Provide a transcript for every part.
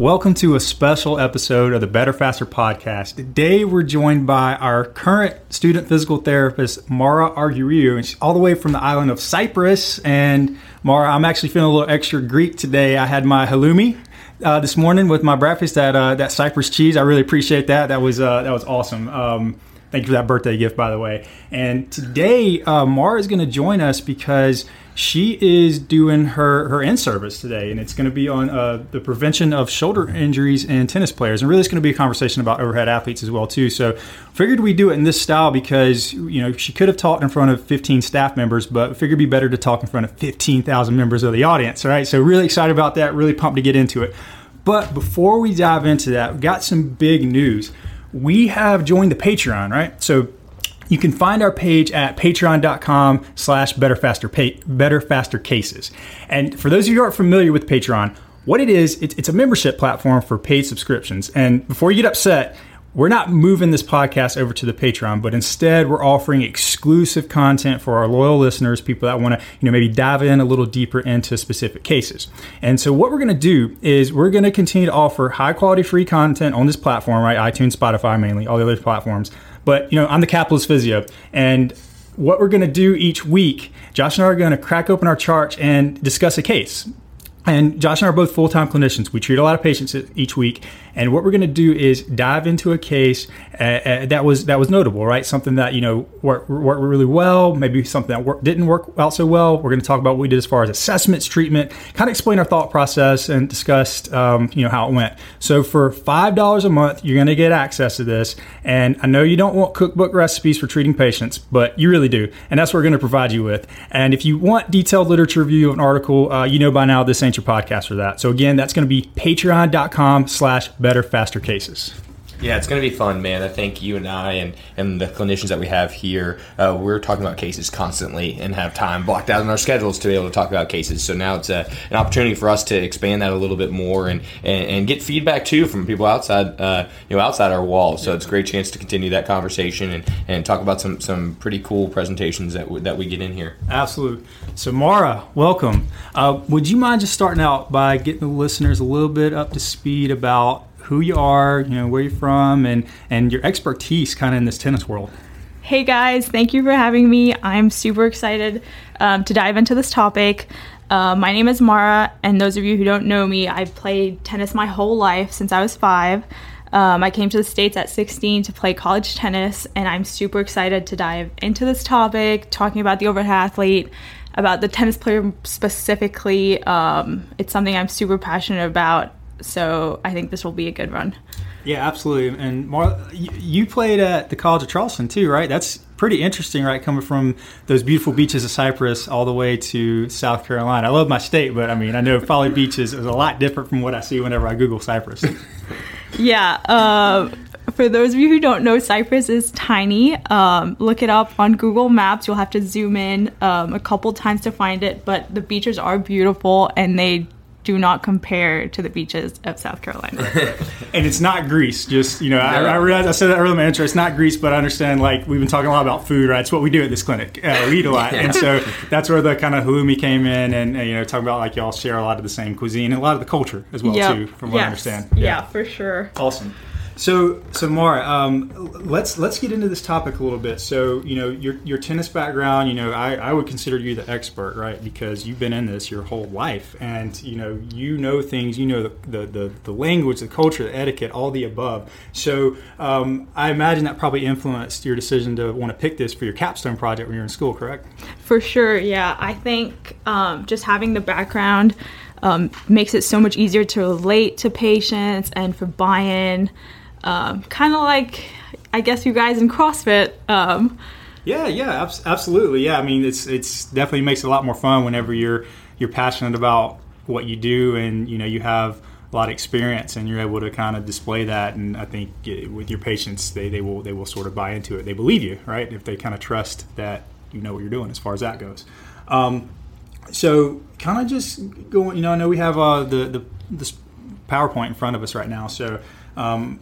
Welcome to a special episode of the Better Faster podcast. Today we're joined by our current student physical therapist, Mara Arguriu, and she's all the way from the island of Cyprus. And Mara, I'm actually feeling a little extra Greek today. I had my halloumi uh, this morning with my breakfast, that uh, that Cyprus cheese. I really appreciate that. That was uh, that was awesome. Um, thank you for that birthday gift, by the way. And today, uh, Mara is going to join us because she is doing her her in service today, and it's going to be on uh, the prevention of shoulder injuries in tennis players. And really, it's going to be a conversation about overhead athletes as well too. So, figured we do it in this style because you know she could have talked in front of 15 staff members, but figured it'd be better to talk in front of 15,000 members of the audience. All right, so really excited about that. Really pumped to get into it. But before we dive into that, we got some big news. We have joined the Patreon, right? So you can find our page at patreon.com slash better faster better faster cases. And for those of you who aren't familiar with Patreon, what it is, it's, it's a membership platform for paid subscriptions. And before you get upset, we're not moving this podcast over to the Patreon, but instead we're offering exclusive content for our loyal listeners, people that want to, you know, maybe dive in a little deeper into specific cases. And so what we're going to do is we're going to continue to offer high quality free content on this platform, right? iTunes, Spotify mainly, all the other platforms. But, you know, I'm the capitalist physio and what we're going to do each week, Josh and I are going to crack open our chart and discuss a case. And Josh and I are both full time clinicians. We treat a lot of patients each week, and what we're going to do is dive into a case uh, uh, that was that was notable, right? Something that you know worked, worked really well, maybe something that work, didn't work out so well. We're going to talk about what we did as far as assessments, treatment, kind of explain our thought process, and discuss um, you know how it went. So for five dollars a month, you're going to get access to this. And I know you don't want cookbook recipes for treating patients, but you really do, and that's what we're going to provide you with. And if you want detailed literature review of an article, uh, you know by now this ain't your podcast for that. So again, that's going to be Patreon.com/slash better, faster cases. Yeah, it's going to be fun, man. I think you and I and, and the clinicians that we have here, uh, we're talking about cases constantly and have time blocked out in our schedules to be able to talk about cases. So now it's a, an opportunity for us to expand that a little bit more and, and, and get feedback too from people outside, uh, you know, outside our walls. So it's a great chance to continue that conversation and, and talk about some, some pretty cool presentations that, w- that we get in here. Absolutely. So Mara, welcome. Uh, would you mind just starting out by getting the listeners a little bit up to speed about who you are, you know, where you're from, and and your expertise kind of in this tennis world. Hey guys, thank you for having me. I'm super excited um, to dive into this topic. Uh, my name is Mara, and those of you who don't know me, I've played tennis my whole life since I was five. Um, I came to the States at 16 to play college tennis, and I'm super excited to dive into this topic, talking about the overhead athlete, about the tennis player specifically. Um, it's something I'm super passionate about, so I think this will be a good run. Yeah, absolutely. And Mar, you played at the College of Charleston too, right? That's pretty interesting, right? Coming from those beautiful beaches of Cyprus all the way to South Carolina. I love my state, but I mean, I know Folly Beach is, is a lot different from what I see whenever I Google Cyprus. yeah. Uh, for those of you who don't know, Cyprus is tiny. Um, look it up on Google Maps. You'll have to zoom in um, a couple times to find it, but the beaches are beautiful and they do not compare to the beaches of South Carolina. and it's not Greece. Just you know, I, I realize I said that earlier in my intro. It's not Greece, but I understand. Like we've been talking a lot about food, right? It's what we do at this clinic. Uh, we eat a lot, yeah. and so that's where the kind of halloumi came in, and uh, you know, talking about like y'all share a lot of the same cuisine and a lot of the culture as well yep. too, from what yes. I understand. Yeah. yeah, for sure. Awesome. So, so Mara, um, let's let's get into this topic a little bit. So, you know, your your tennis background, you know, I, I would consider you the expert, right? Because you've been in this your whole life, and you know, you know things, you know the the, the, the language, the culture, the etiquette, all the above. So, um, I imagine that probably influenced your decision to want to pick this for your capstone project when you're in school, correct? For sure, yeah. I think um, just having the background um, makes it so much easier to relate to patients and for buy-in. Um, kind of like, I guess you guys in CrossFit. Um, yeah, yeah, abs- absolutely. Yeah, I mean, it's it's definitely makes it a lot more fun whenever you're you're passionate about what you do and you know you have a lot of experience and you're able to kind of display that. And I think with your patients, they, they will they will sort of buy into it. They believe you, right? If they kind of trust that you know what you're doing as far as that goes. Um, so kind of just going, you know, I know we have uh, the the this PowerPoint in front of us right now. So um,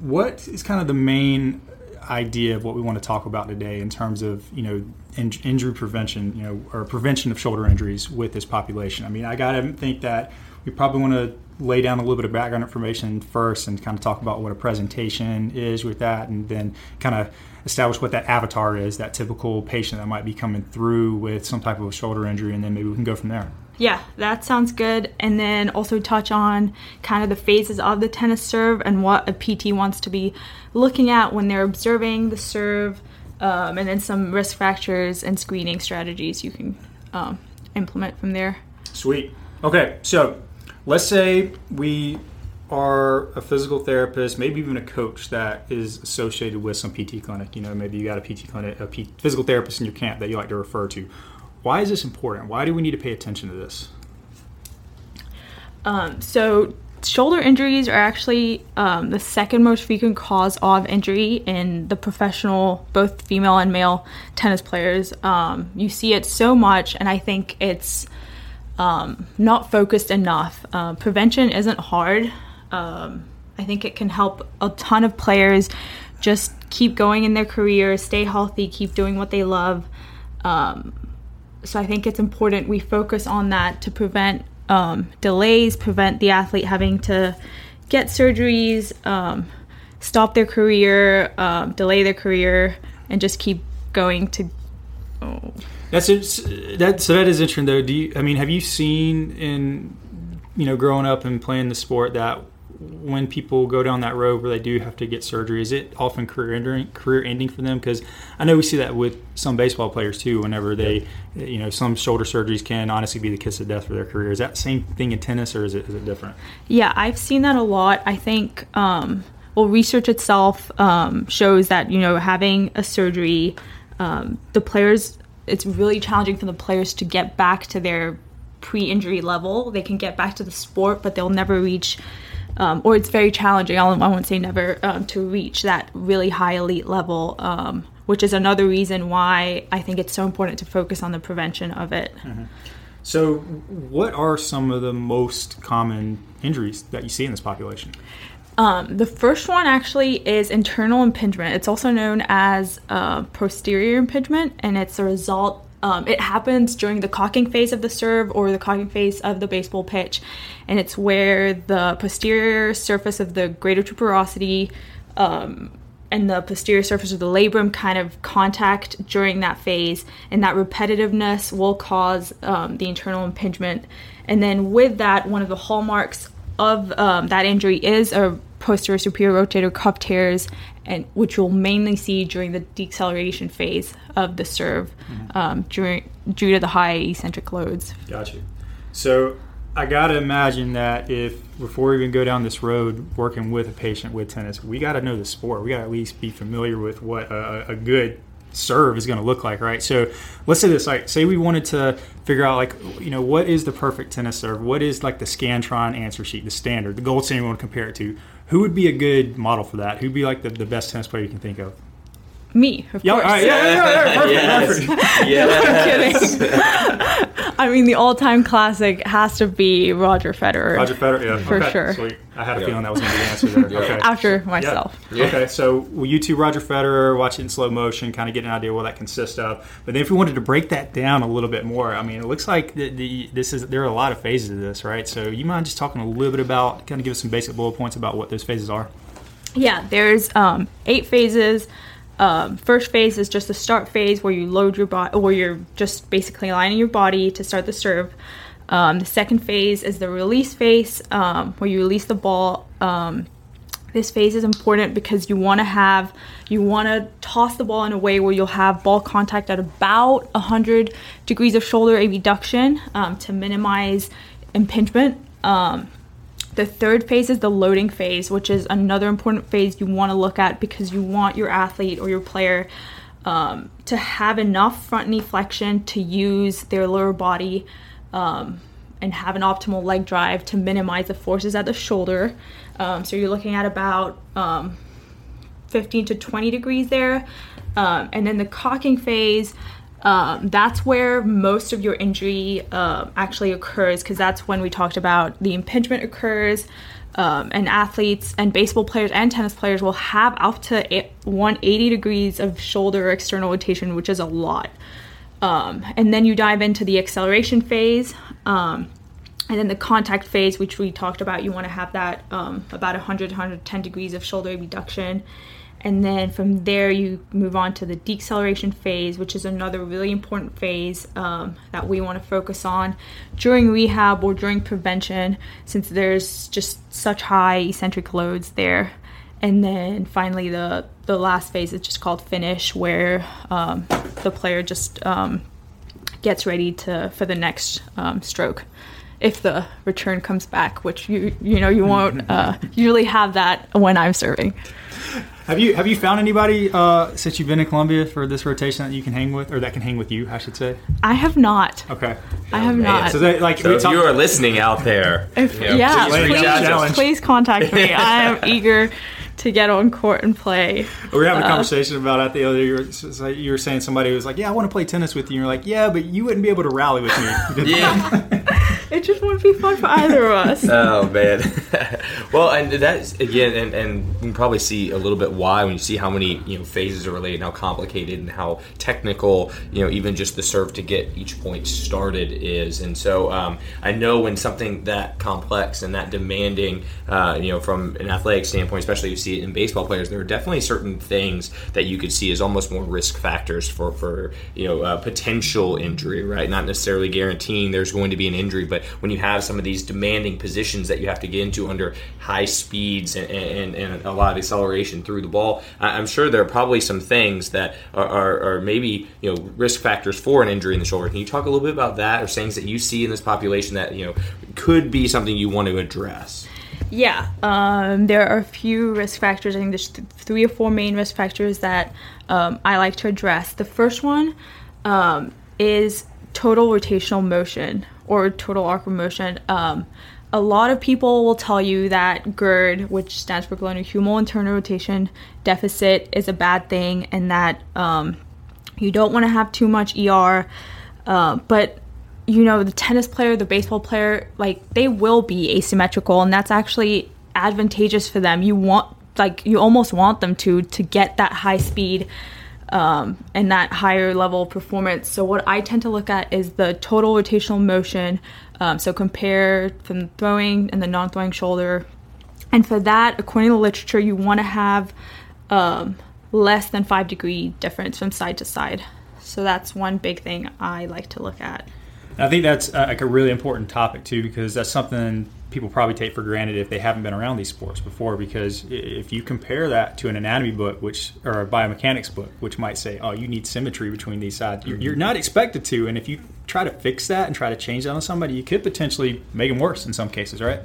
what is kind of the main idea of what we want to talk about today in terms of you know in, injury prevention, you know, or prevention of shoulder injuries with this population? I mean, I got to think that we probably want to lay down a little bit of background information first and kind of talk about what a presentation is with that, and then kind of establish what that avatar is, that typical patient that might be coming through with some type of shoulder injury, and then maybe we can go from there. Yeah, that sounds good. And then also touch on kind of the phases of the tennis serve and what a PT wants to be looking at when they're observing the serve, um, and then some risk factors and screening strategies you can um, implement from there. Sweet. Okay, so let's say we are a physical therapist, maybe even a coach that is associated with some PT clinic. You know, maybe you got a PT clinic, a P- physical therapist in your camp that you like to refer to. Why is this important? Why do we need to pay attention to this? Um, so, shoulder injuries are actually um, the second most frequent cause of injury in the professional, both female and male tennis players. Um, you see it so much, and I think it's um, not focused enough. Uh, prevention isn't hard. Um, I think it can help a ton of players just keep going in their career, stay healthy, keep doing what they love. So I think it's important we focus on that to prevent um, delays, prevent the athlete having to get surgeries, um, stop their career, um, delay their career, and just keep going to. Oh. That's. That so that is interesting though. Do you? I mean, have you seen in you know growing up and playing the sport that when people go down that road where they do have to get surgery, is it often career ending, career ending for them? Because I know we see that with some baseball players too. Whenever they, yeah. you know, some shoulder surgeries can honestly be the kiss of death for their career. Is that the same thing in tennis, or is it is it different? Yeah, I've seen that a lot. I think. Um, well, research itself um, shows that you know having a surgery, um, the players, it's really challenging for the players to get back to their pre-injury level. They can get back to the sport, but they'll never reach um, or it's very challenging. I won't say never um, to reach that really high elite level, um, which is another reason why I think it's so important to focus on the prevention of it. Mm-hmm. So, what are some of the most common injuries that you see in this population? Um, the first one actually is internal impingement. It's also known as uh, posterior impingement, and it's a result um, it happens during the cocking phase of the serve or the cocking phase of the baseball pitch, and it's where the posterior surface of the greater tuberosity um, and the posterior surface of the labrum kind of contact during that phase, and that repetitiveness will cause um, the internal impingement. And then with that, one of the hallmarks of um, that injury is a posterior superior rotator cuff tears, and which you'll mainly see during the deceleration phase of the serve mm-hmm. um, during due to the high eccentric loads. Gotcha. So I gotta imagine that if before we even go down this road working with a patient with tennis, we gotta know the sport. We gotta at least be familiar with what a, a good serve is going to look like, right? So let's say this, like, say we wanted to figure out, like, you know, what is the perfect tennis serve? What is like the Scantron answer sheet, the standard, the gold standard we want to compare it to? Who would be a good model for that? Who'd be like the, the best tennis player you can think of? Me, of yeah, course. Right, yeah, yeah, yeah, perfect, yes. perfect. kidding. I mean, the all-time classic has to be Roger Federer. Roger Federer, yeah, for okay. sure. Sweet. I had a yeah. feeling that was going to be the answer there. Okay. After myself. Yeah. Okay, so will YouTube Roger Federer, watch it in slow motion, kind of get an idea what that consists of. But then if we wanted to break that down a little bit more, I mean, it looks like the, the, this is there are a lot of phases of this, right? So you mind just talking a little bit about, kind of give us some basic bullet points about what those phases are? Yeah, there's um, eight phases. Um, first phase is just the start phase where you load your body, where you're just basically aligning your body to start the serve. Um, the second phase is the release phase, um, where you release the ball. Um, this phase is important because you want to have, you want to toss the ball in a way where you'll have ball contact at about 100 degrees of shoulder abduction um, to minimize impingement. The third phase is the loading phase, which is another important phase you want to look at because you want your athlete or your player um, to have enough front knee flexion to use their lower body um, and have an optimal leg drive to minimize the forces at the shoulder. Um, so you're looking at about um, 15 to 20 degrees there. Um, and then the cocking phase, um, that's where most of your injury uh, actually occurs because that's when we talked about the impingement occurs. Um, and athletes and baseball players and tennis players will have up to 180 degrees of shoulder external rotation, which is a lot. Um, and then you dive into the acceleration phase. Um, and then the contact phase, which we talked about, you want to have that um, about 100 110 degrees of shoulder abduction. And then from there, you move on to the deceleration phase, which is another really important phase um, that we want to focus on during rehab or during prevention, since there's just such high eccentric loads there. And then finally, the the last phase is just called finish, where um, the player just um, gets ready to for the next um, stroke. If the return comes back, which you you know you won't uh, usually have that when I'm serving. Have you have you found anybody uh, since you've been in Columbia for this rotation that you can hang with, or that can hang with you? I should say. I have not. Okay. I have man. not. So they, like So if talked- you are listening out there, If, you know, yeah, please reach please, out to us. Challenge. please contact me. I am eager to get on court and play. we were having Uh, a conversation about that the other day. You were, you were saying somebody was like, "Yeah, I want to play tennis with you." And you're like, "Yeah, but you wouldn't be able to rally with me." Yeah. It just wouldn't be fun for either of us. Oh man. well, and that's again, and, and you can probably see a little bit why when you see how many you know phases are related, and how complicated and how technical you know even just the serve to get each point started is. And so um, I know when something that complex and that demanding, uh, you know, from an athletic standpoint, especially you see it in baseball players, there are definitely certain things that you could see as almost more risk factors for for you know uh, potential injury, right? Not necessarily guaranteeing there's going to be an injury, but when you have some of these demanding positions that you have to get into under high speeds and, and, and a lot of acceleration through the ball, I'm sure there are probably some things that are, are, are maybe you know risk factors for an injury in the shoulder. Can you talk a little bit about that, or things that you see in this population that you know could be something you want to address? Yeah, um, there are a few risk factors. I think there's th- three or four main risk factors that um, I like to address. The first one um, is total rotational motion or total arc motion. Um, a lot of people will tell you that GIRD, which stands for glenohumeral internal rotation deficit, is a bad thing, and that um, you don't want to have too much ER. Uh, but you know, the tennis player, the baseball player, like they will be asymmetrical, and that's actually advantageous for them. You want, like, you almost want them to to get that high speed um, and that higher level performance. So what I tend to look at is the total rotational motion. Um, so compare from throwing and the non-throwing shoulder. And for that, according to the literature, you want to have um, less than five degree difference from side to side. So that's one big thing I like to look at. I think that's uh, like a really important topic too, because that's something people probably take for granted if they haven't been around these sports before. Because if you compare that to an anatomy book, which or a biomechanics book, which might say, "Oh, you need symmetry between these sides," you're, you're not expected to. And if you try to fix that and try to change that on somebody, you could potentially make them worse in some cases, right?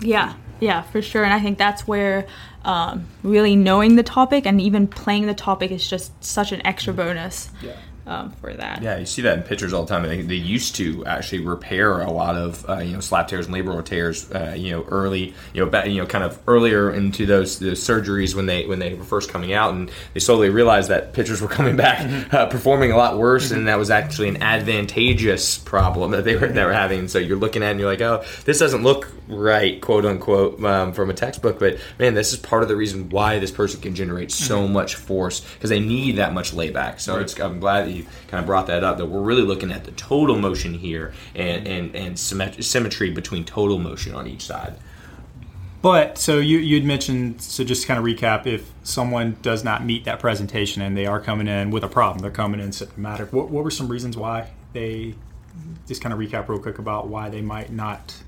Yeah, yeah, for sure. And I think that's where um, really knowing the topic and even playing the topic is just such an extra bonus Yeah. Um, for that. Yeah, you see that in pitchers all the time. They, they used to actually repair a lot of uh, you know slap tears and labral tears. Uh, you know, early you know ba- you know kind of earlier into those, those surgeries when they when they were first coming out, and they slowly realized that pitchers were coming back uh, performing a lot worse, and that was actually an advantageous problem that they were they were having. So you're looking at it and you're like, oh, this doesn't look right, quote unquote, um, from a textbook. But man, this is part of the reason why this person can generate so much force because they need that much layback. So it's, I'm glad that you kind of brought that up. That we're really looking at the total motion here and and and symmet- symmetry between total motion on each side. But so you you'd mentioned so just kind of recap, if someone does not meet that presentation and they are coming in with a problem, they're coming in symptomatic. What, what were some reasons why they? Just kind of recap real quick about why they might not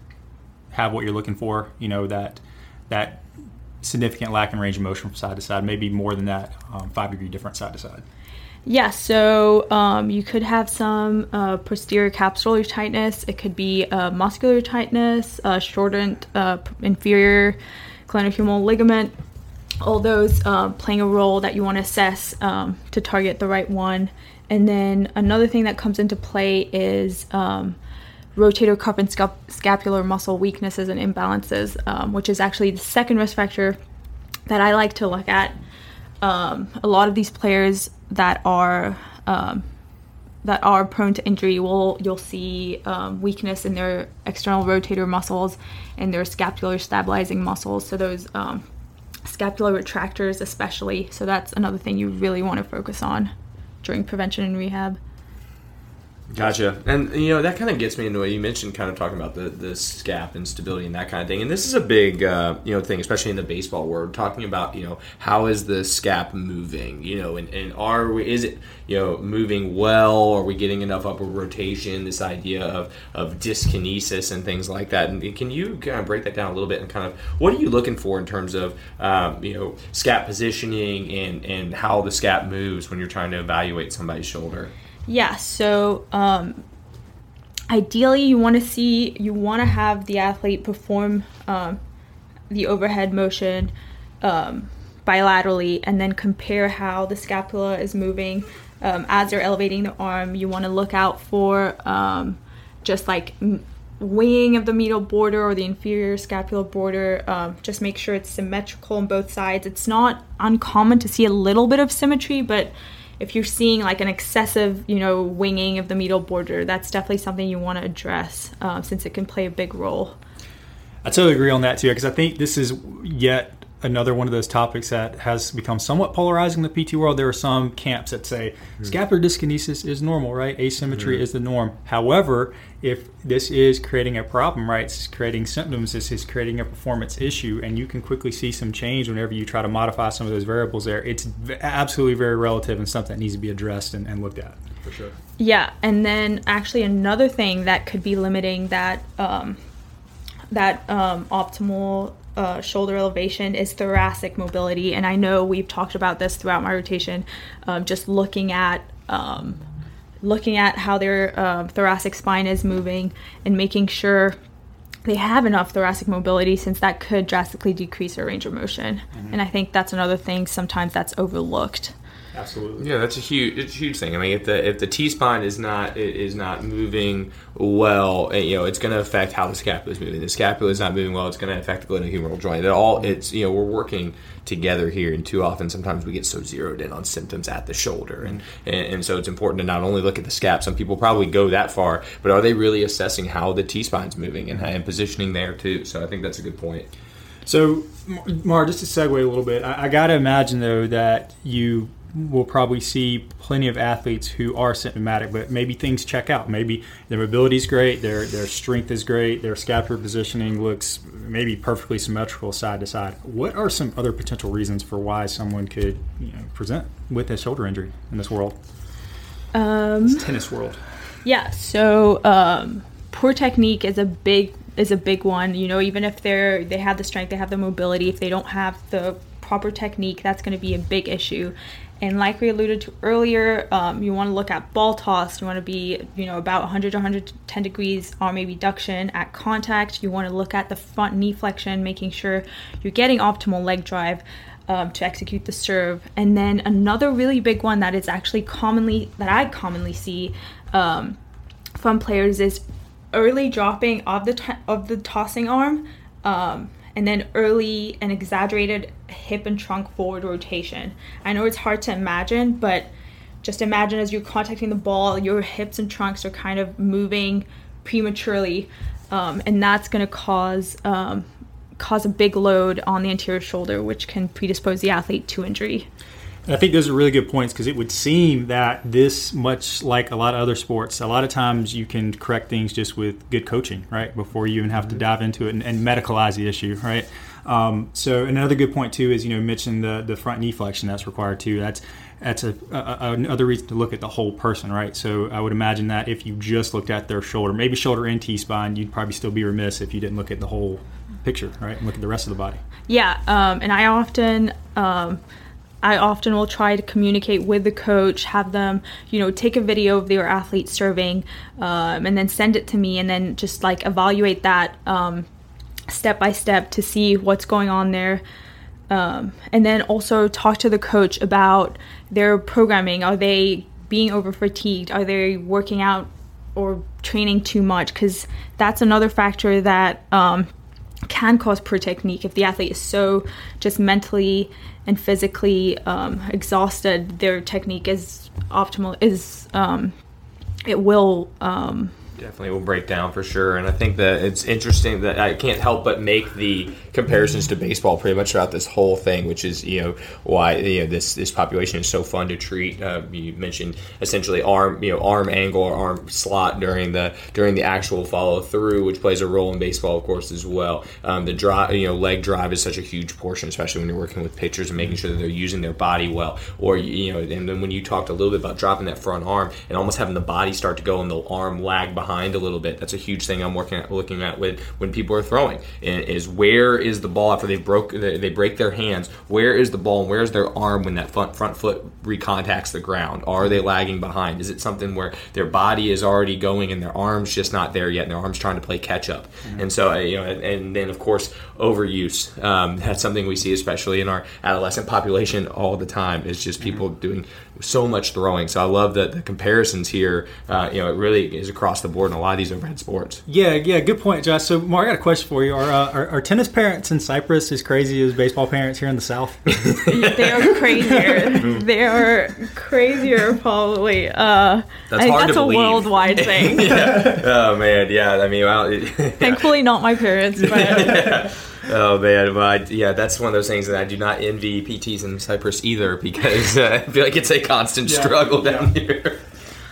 have what you're looking for. You know that that significant lack in range of motion from side to side, maybe more than that, um, five degree difference side to side. Yeah, so um, you could have some uh, posterior capsular tightness. It could be uh, muscular tightness, uh, shortened uh, inferior glenohumeral ligament. All those uh, playing a role that you want to assess um, to target the right one. And then another thing that comes into play is um, rotator cuff and scapular muscle weaknesses and imbalances, um, which is actually the second risk factor that I like to look at. Um, a lot of these players that are um, that are prone to injury will you'll see um, weakness in their external rotator muscles and their scapular stabilizing muscles. So those um, scapular retractors especially. So that's another thing you really want to focus on during prevention and rehab Gotcha. And you know that kind of gets me into what you mentioned, kind of talking about the the scap and stability and that kind of thing. And this is a big uh, you know thing, especially in the baseball world, talking about you know how is the scap moving, you know, and, and are we is it you know moving well? Are we getting enough upward rotation? This idea of of dyskinesis and things like that. And can you kind of break that down a little bit and kind of what are you looking for in terms of um, you know scap positioning and and how the scap moves when you're trying to evaluate somebody's shoulder? Yeah, so um, ideally you want to see, you want to have the athlete perform um, the overhead motion um, bilaterally and then compare how the scapula is moving um, as they're elevating the arm. You want to look out for um, just like winging of the medial border or the inferior scapular border. Um, just make sure it's symmetrical on both sides. It's not uncommon to see a little bit of symmetry, but if you're seeing like an excessive, you know, winging of the medial border, that's definitely something you want to address uh, since it can play a big role. I totally agree on that too, because I think this is yet another one of those topics that has become somewhat polarizing in the PT world. There are some camps that say mm. scapular dyskinesis is normal, right? Asymmetry mm. is the norm. However, if this is creating a problem, right, it's creating symptoms, this is creating a performance issue, and you can quickly see some change whenever you try to modify some of those variables there. It's absolutely very relative and something that needs to be addressed and, and looked at for sure. Yeah, and then actually another thing that could be limiting that um, that um, optimal uh, shoulder elevation is thoracic mobility. And I know we've talked about this throughout my rotation, um, just looking at. Um, looking at how their uh, thoracic spine is moving and making sure they have enough thoracic mobility since that could drastically decrease their range of motion. Mm-hmm. And I think that's another thing sometimes that's overlooked. Absolutely. Yeah, that's a huge, it's a huge thing. I mean, if the if the T spine is not is not moving well, eh, you know, it's going to affect how the scapula is moving. The scapula is not moving well; it's going to affect the glenohumeral joint. It all, it's you know, we're working together here, and too often, sometimes we get so zeroed in on symptoms at the shoulder, and and, and so it's important to not only look at the scap. Some people probably go that far, but are they really assessing how the T spine's moving and, and positioning there too? So I think that's a good point. So, Mar, just to segue a little bit, I, I got to imagine though that you we'll probably see plenty of athletes who are symptomatic, but maybe things check out. Maybe their mobility is great, their their strength is great, their scapular positioning looks maybe perfectly symmetrical side to side. What are some other potential reasons for why someone could you know, present with a shoulder injury in this world? Um, this tennis world. Yeah. So um, poor technique is a big is a big one. You know, even if they're they have the strength, they have the mobility, if they don't have the proper technique, that's going to be a big issue. And like we alluded to earlier, um, you want to look at ball toss. You want to be, you know, about 100 to 110 degrees arm abduction at contact. You want to look at the front knee flexion, making sure you're getting optimal leg drive um, to execute the serve. And then another really big one that is actually commonly that I commonly see um, from players is early dropping of the t- of the tossing arm. Um, and then early and exaggerated hip and trunk forward rotation. I know it's hard to imagine, but just imagine as you're contacting the ball, your hips and trunks are kind of moving prematurely, um, and that's going to cause um, cause a big load on the anterior shoulder, which can predispose the athlete to injury. I think those are really good points because it would seem that this, much like a lot of other sports, a lot of times you can correct things just with good coaching, right? Before you even have to mm-hmm. dive into it and, and medicalize the issue, right? Um, so another good point too is you know mention the the front knee flexion that's required too. That's that's a, a, another reason to look at the whole person, right? So I would imagine that if you just looked at their shoulder, maybe shoulder and T spine, you'd probably still be remiss if you didn't look at the whole picture, right? And look at the rest of the body. Yeah, um, and I often. Um, I often will try to communicate with the coach, have them, you know, take a video of their athlete serving, um, and then send it to me, and then just like evaluate that um, step by step to see what's going on there. Um, and then also talk to the coach about their programming. Are they being over fatigued? Are they working out or training too much? Because that's another factor that um, can cause poor technique. If the athlete is so just mentally and physically um, exhausted, their technique is optimal. Is um, it will um, definitely will break down for sure. And I think that it's interesting that I can't help but make the comparisons to baseball pretty much throughout this whole thing, which is you know why you know this this population is so fun to treat. Uh, you mentioned essentially arm you know arm angle or arm slot during the during the actual follow through, which plays a role in baseball, of course, as well. Um, the drive you know leg drive is such a huge portion, especially when you're working with pitchers and making sure that they're using their body well. Or you know, and then when you talked a little bit about dropping that front arm and almost having the body start to go and the arm lag behind a little bit. That's a huge thing I'm working at looking at with when people are throwing is where is the ball after they broke they break their hands? Where is the ball and where's their arm when that front front foot recontacts the ground? Are they lagging behind? Is it something where their body is already going and their arms just not there yet, and their arms trying to play catch up? Mm-hmm. And so uh, you know, and then of course overuse. Um, that's something we see especially in our adolescent population all the time. Is just people mm-hmm. doing so much throwing. So I love that the comparisons here. Uh, you know, it really is across the board in a lot of these overhead sports. Yeah, yeah, good point, Josh. So, Mark, I got a question for you. Are, uh, are, are tennis parents in Cyprus as crazy as baseball parents here in the South? they are crazier. they are crazier, probably. Uh, that's I think that's a believe. worldwide thing. yeah. Oh man, yeah. I mean, well, thankfully not my parents, but. yeah. Oh man, well, I, yeah, that's one of those things that I do not envy PTs in Cyprus either because uh, I feel like it's a constant yeah. struggle down yeah. here.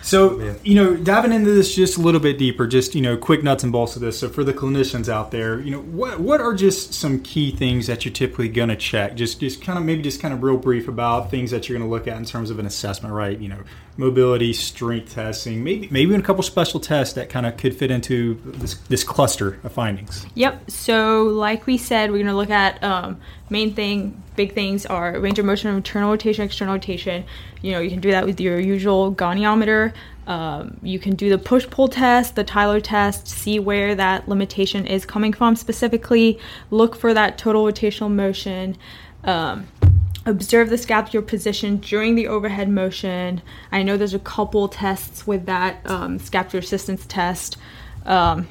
So, yeah. you know, diving into this just a little bit deeper, just, you know, quick nuts and bolts of this. So, for the clinicians out there, you know, what what are just some key things that you're typically going to check? Just just kind of maybe just kind of real brief about things that you're going to look at in terms of an assessment, right? You know, mobility, strength testing, maybe maybe even a couple special tests that kind of could fit into this, this cluster of findings. Yep. So, like we said, we're going to look at um, main thing, big things are range of motion, internal rotation, external rotation. You know, you can do that with your usual goniometer. Um, you can do the push pull test, the Tyler test, see where that limitation is coming from specifically. Look for that total rotational motion. Um, observe the scapular position during the overhead motion. I know there's a couple tests with that um, scapular assistance test. Um,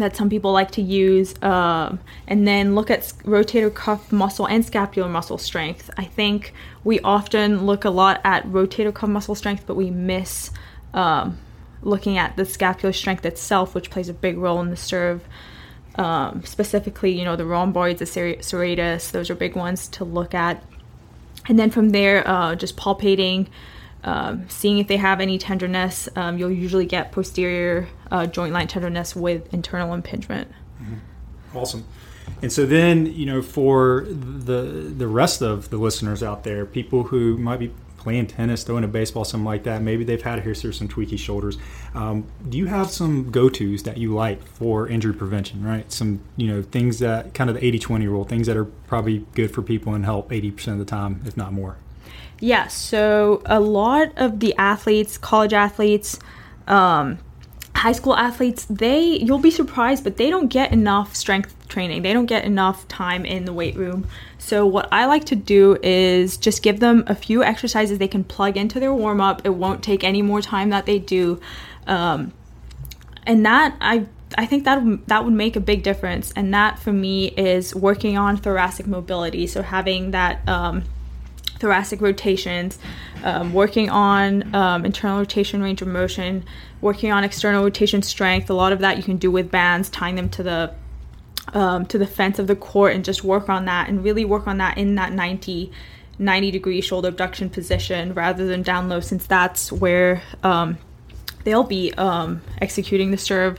that some people like to use, um, and then look at rotator cuff muscle and scapular muscle strength. I think we often look a lot at rotator cuff muscle strength, but we miss um, looking at the scapular strength itself, which plays a big role in the serve. Um, specifically, you know, the rhomboids, the serratus, those are big ones to look at. And then from there, uh, just palpating um, seeing if they have any tenderness. Um, you'll usually get posterior uh, joint line tenderness with internal impingement. Mm-hmm. Awesome. And so then, you know, for the the rest of the listeners out there, people who might be playing tennis, throwing a baseball, something like that, maybe they've had here some tweaky shoulders. Um, do you have some go tos that you like for injury prevention, right? Some, you know, things that kind of the 80 20 rule, things that are probably good for people and help 80% of the time, if not more. Yeah, so a lot of the athletes, college athletes, um, high school athletes, they you'll be surprised, but they don't get enough strength training. They don't get enough time in the weight room. So what I like to do is just give them a few exercises they can plug into their warm up. It won't take any more time that they do, um, and that I I think that that would make a big difference. And that for me is working on thoracic mobility. So having that. Um, thoracic rotations, um, working on um, internal rotation range of motion, working on external rotation strength. A lot of that you can do with bands, tying them to the um, to the fence of the court, and just work on that and really work on that in that 90, 90 degree shoulder abduction position rather than down low, since that's where um, they'll be um, executing the serve.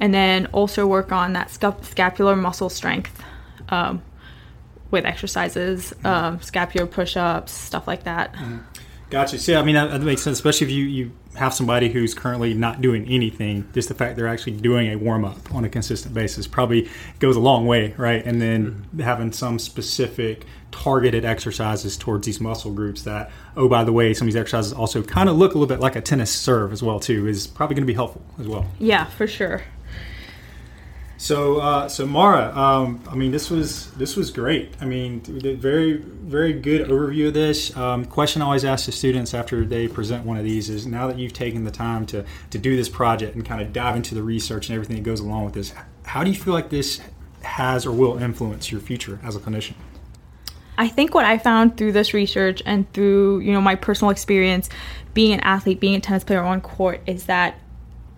And then also work on that scapular muscle strength. Um, with exercises, mm. um, scapular push-ups, stuff like that. Mm. Gotcha. See, I mean that, that makes sense, especially if you, you have somebody who's currently not doing anything. Just the fact they're actually doing a warm up on a consistent basis probably goes a long way, right? And then mm-hmm. having some specific targeted exercises towards these muscle groups that, oh, by the way, some of these exercises also kind of look a little bit like a tennis serve as well too is probably going to be helpful as well. Yeah, for sure. So, uh, so Mara, um, I mean, this was this was great. I mean, very very good overview of this. Um, question I always ask the students after they present one of these is: now that you've taken the time to to do this project and kind of dive into the research and everything that goes along with this, how do you feel like this has or will influence your future as a clinician? I think what I found through this research and through you know my personal experience being an athlete, being a tennis player on court, is that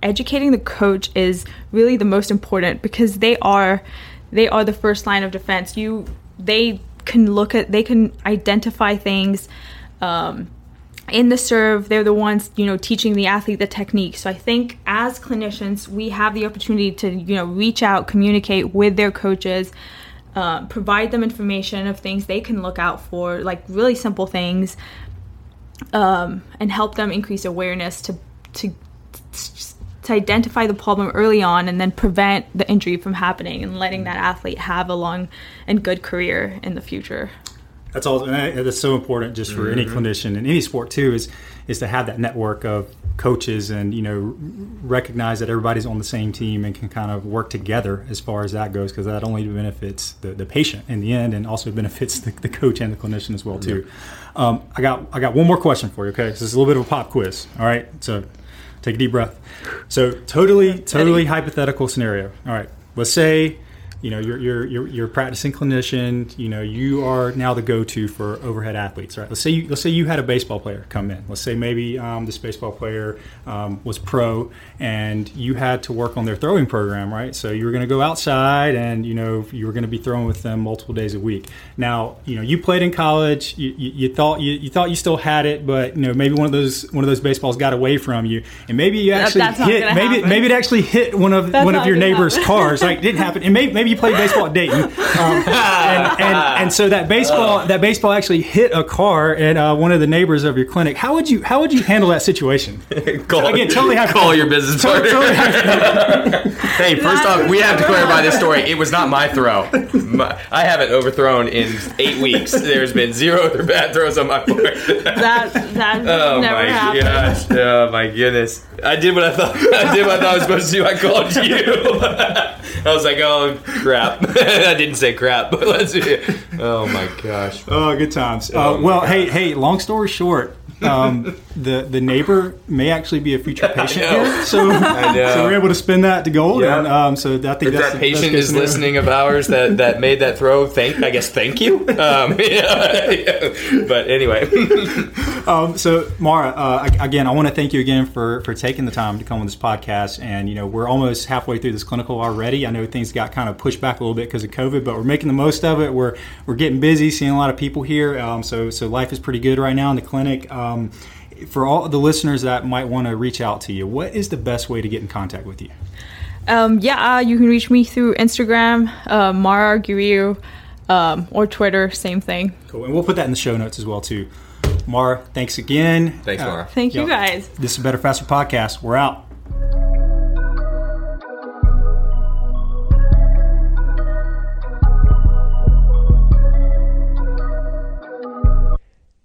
educating the coach is really the most important because they are they are the first line of defense. You they can look at they can identify things um, in the serve. They're the ones you know teaching the athlete the technique. So I think as clinicians we have the opportunity to you know reach out, communicate with their coaches. Uh, provide them information of things they can look out for, like really simple things, um, and help them increase awareness to to to identify the problem early on and then prevent the injury from happening and letting that athlete have a long and good career in the future. That's all. That's so important, just for any clinician in any sport too, is is to have that network of coaches and you know recognize that everybody's on the same team and can kind of work together as far as that goes, because that only benefits the, the patient in the end and also benefits the, the coach and the clinician as well too. Um, I got I got one more question for you. Okay, so this is a little bit of a pop quiz. All right, so take a deep breath. So totally totally hypothetical scenario. All right, let's say you know you're, you're you're you're a practicing clinician you know you are now the go-to for overhead athletes right? Let's say you let's say you had a baseball player come in. Let's say maybe um, this baseball player um, was pro and you had to work on their throwing program right? So you were going to go outside and you know you were going to be throwing with them multiple days a week. Now you know you played in college you, you, you thought you, you thought you still had it but you know maybe one of those one of those baseballs got away from you. And maybe you actually that's not hit maybe happen. maybe it actually hit one of That's one of your neighbor's happen. cars like it didn't happen. And maybe maybe you played baseball at Dayton, um, and, and and so that baseball that baseball actually hit a car at uh, one of the neighbors of your clinic. How would you how would you handle that situation? call, Again, totally have call your business partner. hey, first off, we have to clarify this story. It was not my throw. My, I haven't overthrown in eight weeks. There's been zero other bad throws on my part. That that Oh never my happened. gosh! Oh my goodness! I did what I thought. I did what I thought I was supposed to do. I called you. I was like, "Oh crap!" I didn't say crap, but let's. Oh my gosh! Oh, good times. Oh, Uh, my well, God. hey, hey. Long story short, um, the the neighbor may actually be a future patient here, so so we're able to spin that to gold. Yeah. And um, so I think If that's that the patient is scenario. listening of ours that, that made that throw, thank I guess thank you. Um, yeah. But anyway, Um, so, Mara, uh, again, I want to thank you again for, for taking the time to come on this podcast. And, you know, we're almost halfway through this clinical already. I know things got kind of pushed back a little bit because of COVID, but we're making the most of it. We're, we're getting busy, seeing a lot of people here. Um, so, so life is pretty good right now in the clinic. Um, for all the listeners that might want to reach out to you, what is the best way to get in contact with you? Um, yeah, uh, you can reach me through Instagram, uh, Mara Guriu, um, or Twitter, same thing. Cool. And we'll put that in the show notes as well, too. Mara, thanks again. thanks, Uh, Thank you Yep. guys. This is Better Faster Podcast. We're out.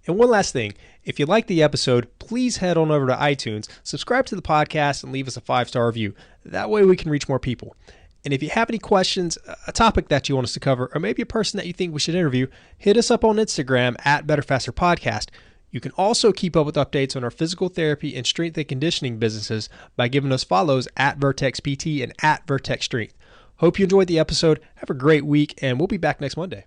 And one last thing if you like the episode, please head on over to iTunes, subscribe to the podcast, and leave us a five star review. That way we can reach more people. And if you have any questions, a topic that you want us to cover, or maybe a person that you think we should interview, hit us up on Instagram at Better Faster Podcast. You can also keep up with updates on our physical therapy and strength and conditioning businesses by giving us follows at Vertex PT and at Vertex Strength. Hope you enjoyed the episode. Have a great week, and we'll be back next Monday.